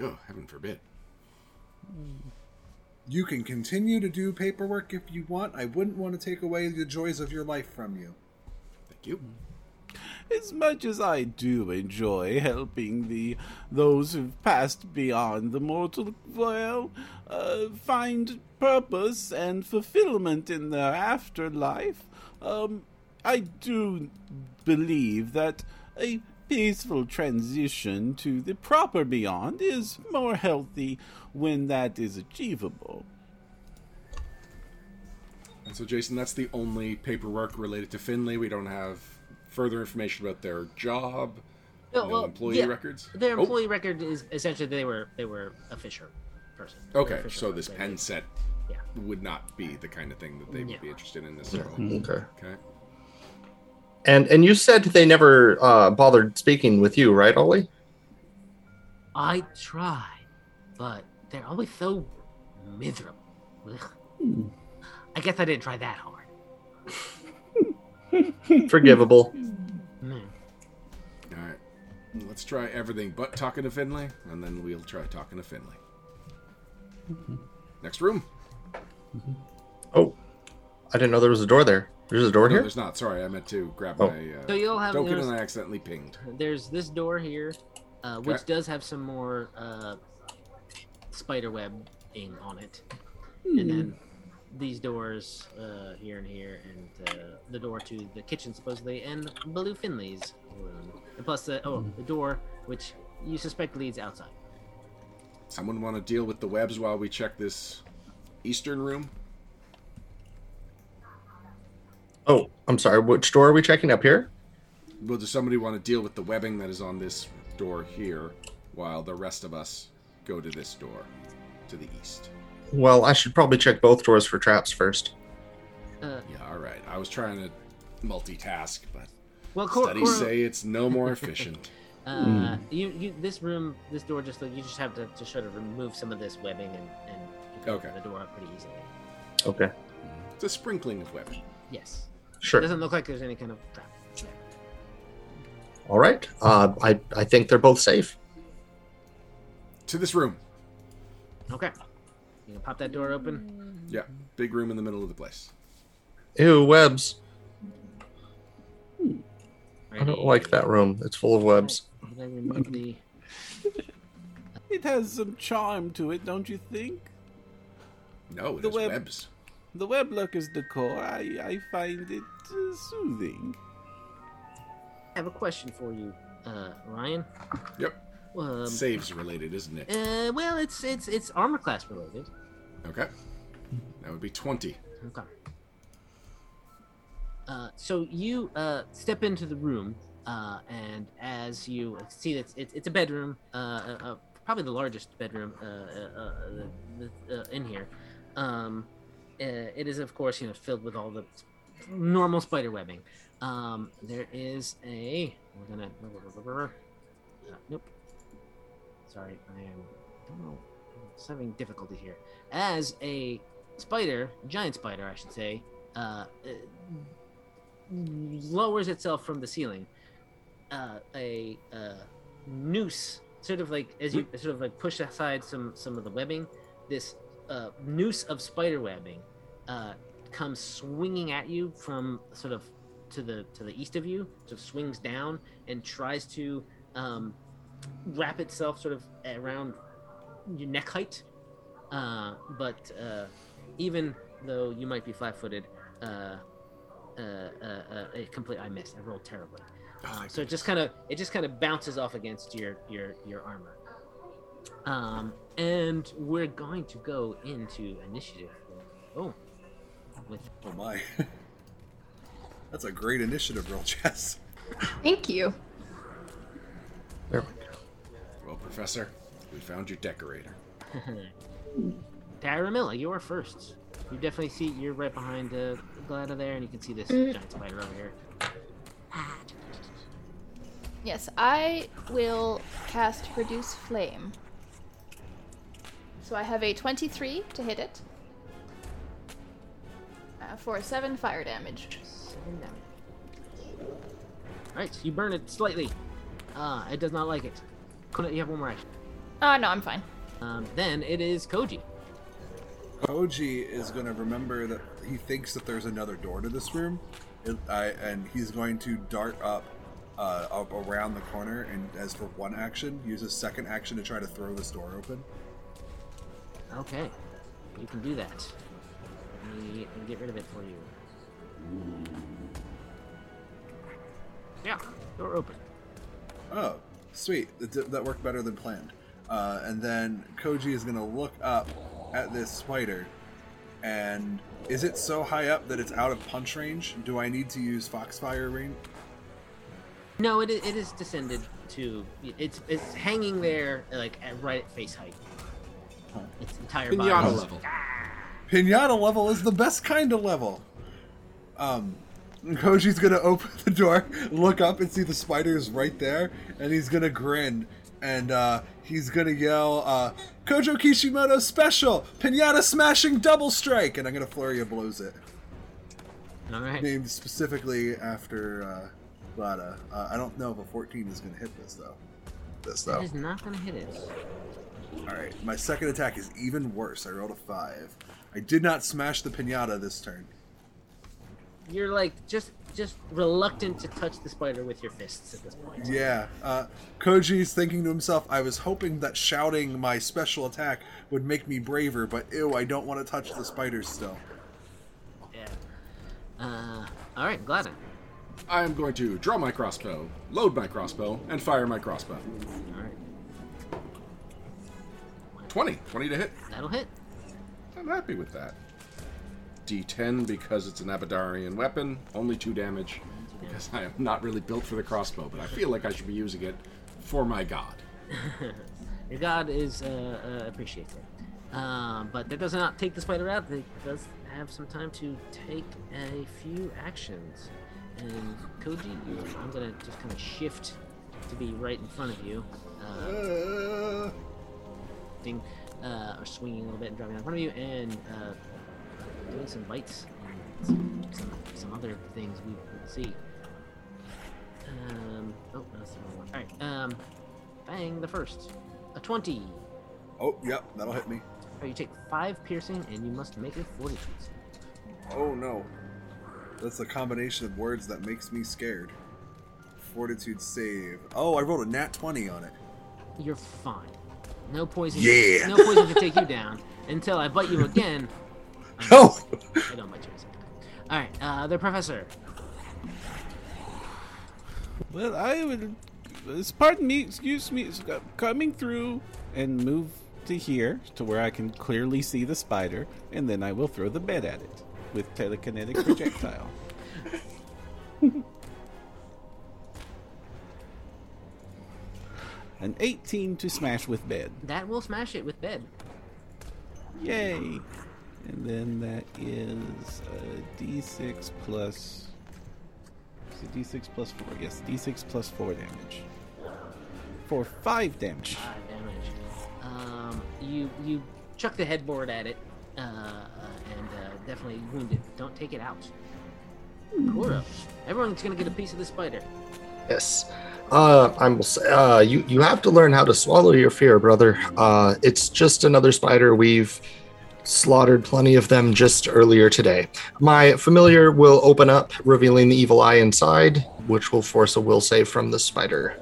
oh, heaven forbid. You can continue to do paperwork if you want. I wouldn't want to take away the joys of your life from you. Thank you. As much as I do enjoy helping the those who've passed beyond the mortal well uh, find purpose and fulfillment in their afterlife, um, I do believe that a peaceful transition to the proper beyond is more healthy when that is achievable. And so, Jason, that's the only paperwork related to Finley. We don't have further information about their job, Oh, no well, employee yeah, records. Their Oh, employee record is essentially they were they were a fisher person. They a Okay, fisher so this pen set Yeah. Would not be the kind of thing that they Yeah. would be interested in This necessarily. Okay. Okay. And and you said they never uh, bothered speaking with you, right, Ollie? I try, but they're always so miserable. Ugh. I guess I didn't try that hard. Forgivable. Mm. All right. Let's try everything but talking to Finley, and then we'll try talking to Finley. Next room. Oh, I didn't know there was a door there. There's a door No, here. there's not. Sorry, I meant to grab Oh. my uh, So you'll have token yours- and I accidentally pinged. There's this door here, uh, which does have some more uh, spider webbing on it, Hmm. and then these doors uh, here and here, and uh, the door to the kitchen supposedly, and Baloo Finley's room, and plus the oh the door which you suspect leads outside. Someone want to deal with the webs while we check this eastern room? Oh, I'm sorry. Which door are we checking up here? Well, does somebody want to deal with the webbing that is on this door here while the rest of us go to this door to the east? Well, I should probably check both doors for traps first. Uh, Yeah, all right. I was trying to multitask, but well, Cor- studies Cor- say it's no more efficient. Uh, you, you, this room, this door, just like you just have to, to sort of remove some of this webbing and, and you can Okay. the door up pretty easily. Okay. It's a sprinkling of webbing. Yes. Sure. Doesn't look like there's any kind of trap. All right. Uh, I I think they're both safe. To this room. Okay. You can pop that door open. Yeah, big room in the middle of the place. Ew, webs. I don't like that room. It's full of webs. Did I remove the? It has some charm to it, don't you think? No, The there's web- webs. The web lookers decor, I, I find it uh, soothing. I have a question for you, uh, Ryan. Yep. Um, Saves related, isn't it? uh, well, it's it's it's armor class related. Okay. That would be 20. Okay. Uh, so you uh, step into the room, uh, and as you see, it's it's, it's a bedroom, uh, uh, uh, probably the largest bedroom uh, uh, uh, the, the, uh, in here. Um, uh, it is, of course, you know, filled with all the normal spider webbing. Um, there is a. We're gonna. Uh, nope. Sorry, I am. don't know. I'm having difficulty here. As a spider, giant spider, I should say, uh, uh, lowers itself from the ceiling. Uh, a uh, noose, sort of like as you sort of like push aside some some of the webbing, this uh, noose of spider webbing uh, comes swinging at you from sort of to the to the east of you. Sort of swings down and tries to um, wrap itself sort of around your neck height. Uh, but uh, even though you might be flat-footed, uh, uh, uh, uh, a complete I missed. I rolled terribly. Oh, Uh, so it just kind of it just kind of bounces off against your your your armor. Um, and we're going to go into initiative. Oh, with Oh my. That's a great initiative roll, Jess. Thank you. There we go. Well, Professor, we found your decorator. Taramilla, you're first. You definitely see you're right behind uh, Glahda there, and you can see this giant spider over here. Yes, I will cast Produce Flame. So I have a 23 to hit it. Uh, for 7 fire damage. Seven damage. Alright, so you burn it slightly. Ah, it does not like it. Couldn't you have one more action? Ah, no, I'm fine. Um, then it is Koji. Koji is going to remember that he thinks that there's another door to this room, it, I, and he's going to dart up, uh, up around the corner, and as for one action, use a second action to try to throw this door open. Okay, you can do that. Let me, let me get rid of it for you. Yeah, door open. Oh, sweet! That, that worked better than planned. Uh, and then Koji is going to look up at this spider, and is it so high up that it's out of punch range? Do I need to use Foxfire range? No, it, it is descended to. It's it's hanging there like at right at face height. Its entire. Pinata is- level. Pinata level is the best kind of level. Um, Koji's gonna open the door, look up, and see the spiders right there, and he's gonna grin, and uh, he's gonna yell, uh, "Kojo Kishimoto special, pinata smashing double strike!" And I'm gonna flurry of blows it, All right. named specifically after uh, Glahda. Uh, I don't know if a 14 is gonna hit this though. This though. That is not gonna hit it. All right, my second attack is even worse. I rolled a five. I did not smash the pinata this turn. you're like just just reluctant to touch the spider with your fists at this point. Yeah. Uh, Koji's thinking to himself, I was hoping that shouting my special attack would make me braver, but ew, I don't want to touch the spiders still. Yeah. Uh, all right, Gladden. I'm going to draw my crossbow, load my crossbow, and fire my crossbow. All right, 20. 20 to hit. that'll hit. I'm happy with that. D10 because it's an Abadarian weapon, only 2 damage. Because I am not really built for the crossbow, but I feel like I should be using it for my god. Your god is uh, uh, appreciated. Um, but that does not take the spider out. It does have some time to take a few actions. And Koji, I'm gonna just kind of shift to be right in front of you, uh, Uh, or swinging a little bit and dropping in front of you, and uh, doing some bites and some, some, some other things we will see. Um, oh, that's the wrong one. All right. Um, bang the first, a twenty. oh, yep, that'll hit me. You take five piercing, and you must make a fortitude. save. Oh no. That's a combination of words that makes me scared. Fortitude save. Oh, I rolled a nat 20 on it. You're fine. No poison. Yeah. No poison can take you down until I bite you again. Oh! I don't bite you a second time. All right, uh, the professor. Well, I would. Pardon me, excuse me, coming through and move to here to where I can clearly see the spider, and then I will throw the bed at it with telekinetic projectile. An 18 to smash with bed. That will smash it with bed. Yay! And then that is a d6 plus. Is it d6 plus 4? Yes, d6 plus 4 damage. For 5 damage. Five damage. Um, you you chuck the headboard at it, uh, uh, and uh, definitely wound it. Don't take it out. Kuro, everyone's gonna get a piece of the spider. Yes. Uh, I'm. uh, you, you have to learn how to swallow your fear, brother. Uh, it's just another spider. We've slaughtered plenty of them just earlier today. My familiar will open up, revealing the evil eye inside, which will force a will save from the spider.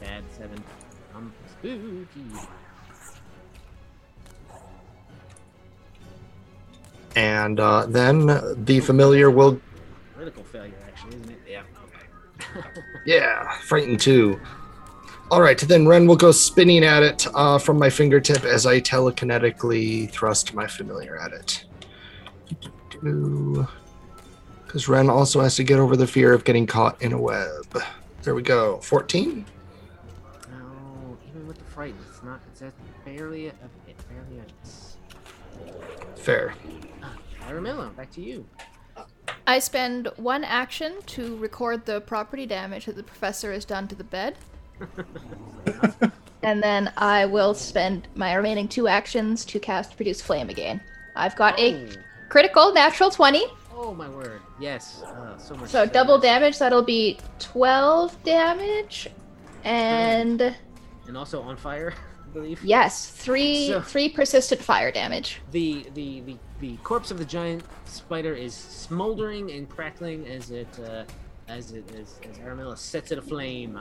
Bad seven. I'm spooky. And uh, then the familiar will, Critical failure, actually, isn't it? Yeah. Frightened too. All right, then Ren will go spinning at it uh, from my fingertip as I telekinetically thrust my familiar at it. Because Ren also has to get over the fear of getting caught in a web. There we go. 14? No, even with the fright, it's not. It's a barely a, a barely a miss. Fair. Ah, Aramilla, back to you. I spend one action to record the property damage that the professor has done to the bed. and then I will spend my remaining two actions to cast Produce Flame again. I've got a critical natural 20, Oh my word! Yes. Uh, so much. so better. double damage, that'll be 12 damage. And And also on fire, I believe. yes, three So- three persistent fire damage. The, the the the corpse of the giant spider is smoldering and crackling as it uh, as it as, as Aramilla sets it aflame.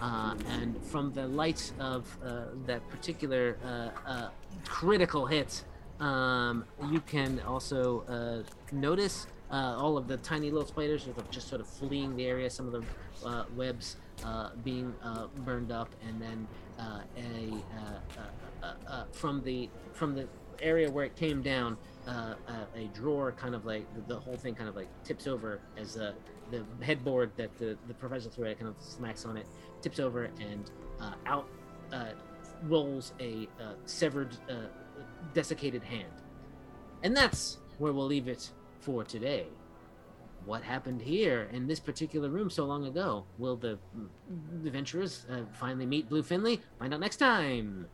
Uh, and from the light of uh, that particular uh, uh, critical hit, um, you can also uh, notice all of the tiny little spiders just sort of fleeing the area. Some of the webs being burned up, and then a from the from the area where it came down, uh, a, a drawer kind of like the, the whole thing kind of like tips over as uh, the headboard that the, the professor threw at kind of smacks on it, tips over and uh, out uh, rolls a uh, severed, uh, desiccated hand. And that's where we'll leave it for today. What happened here in this particular room so long ago? Will the mm, adventurers uh, finally meet Blue Finley? Find out next time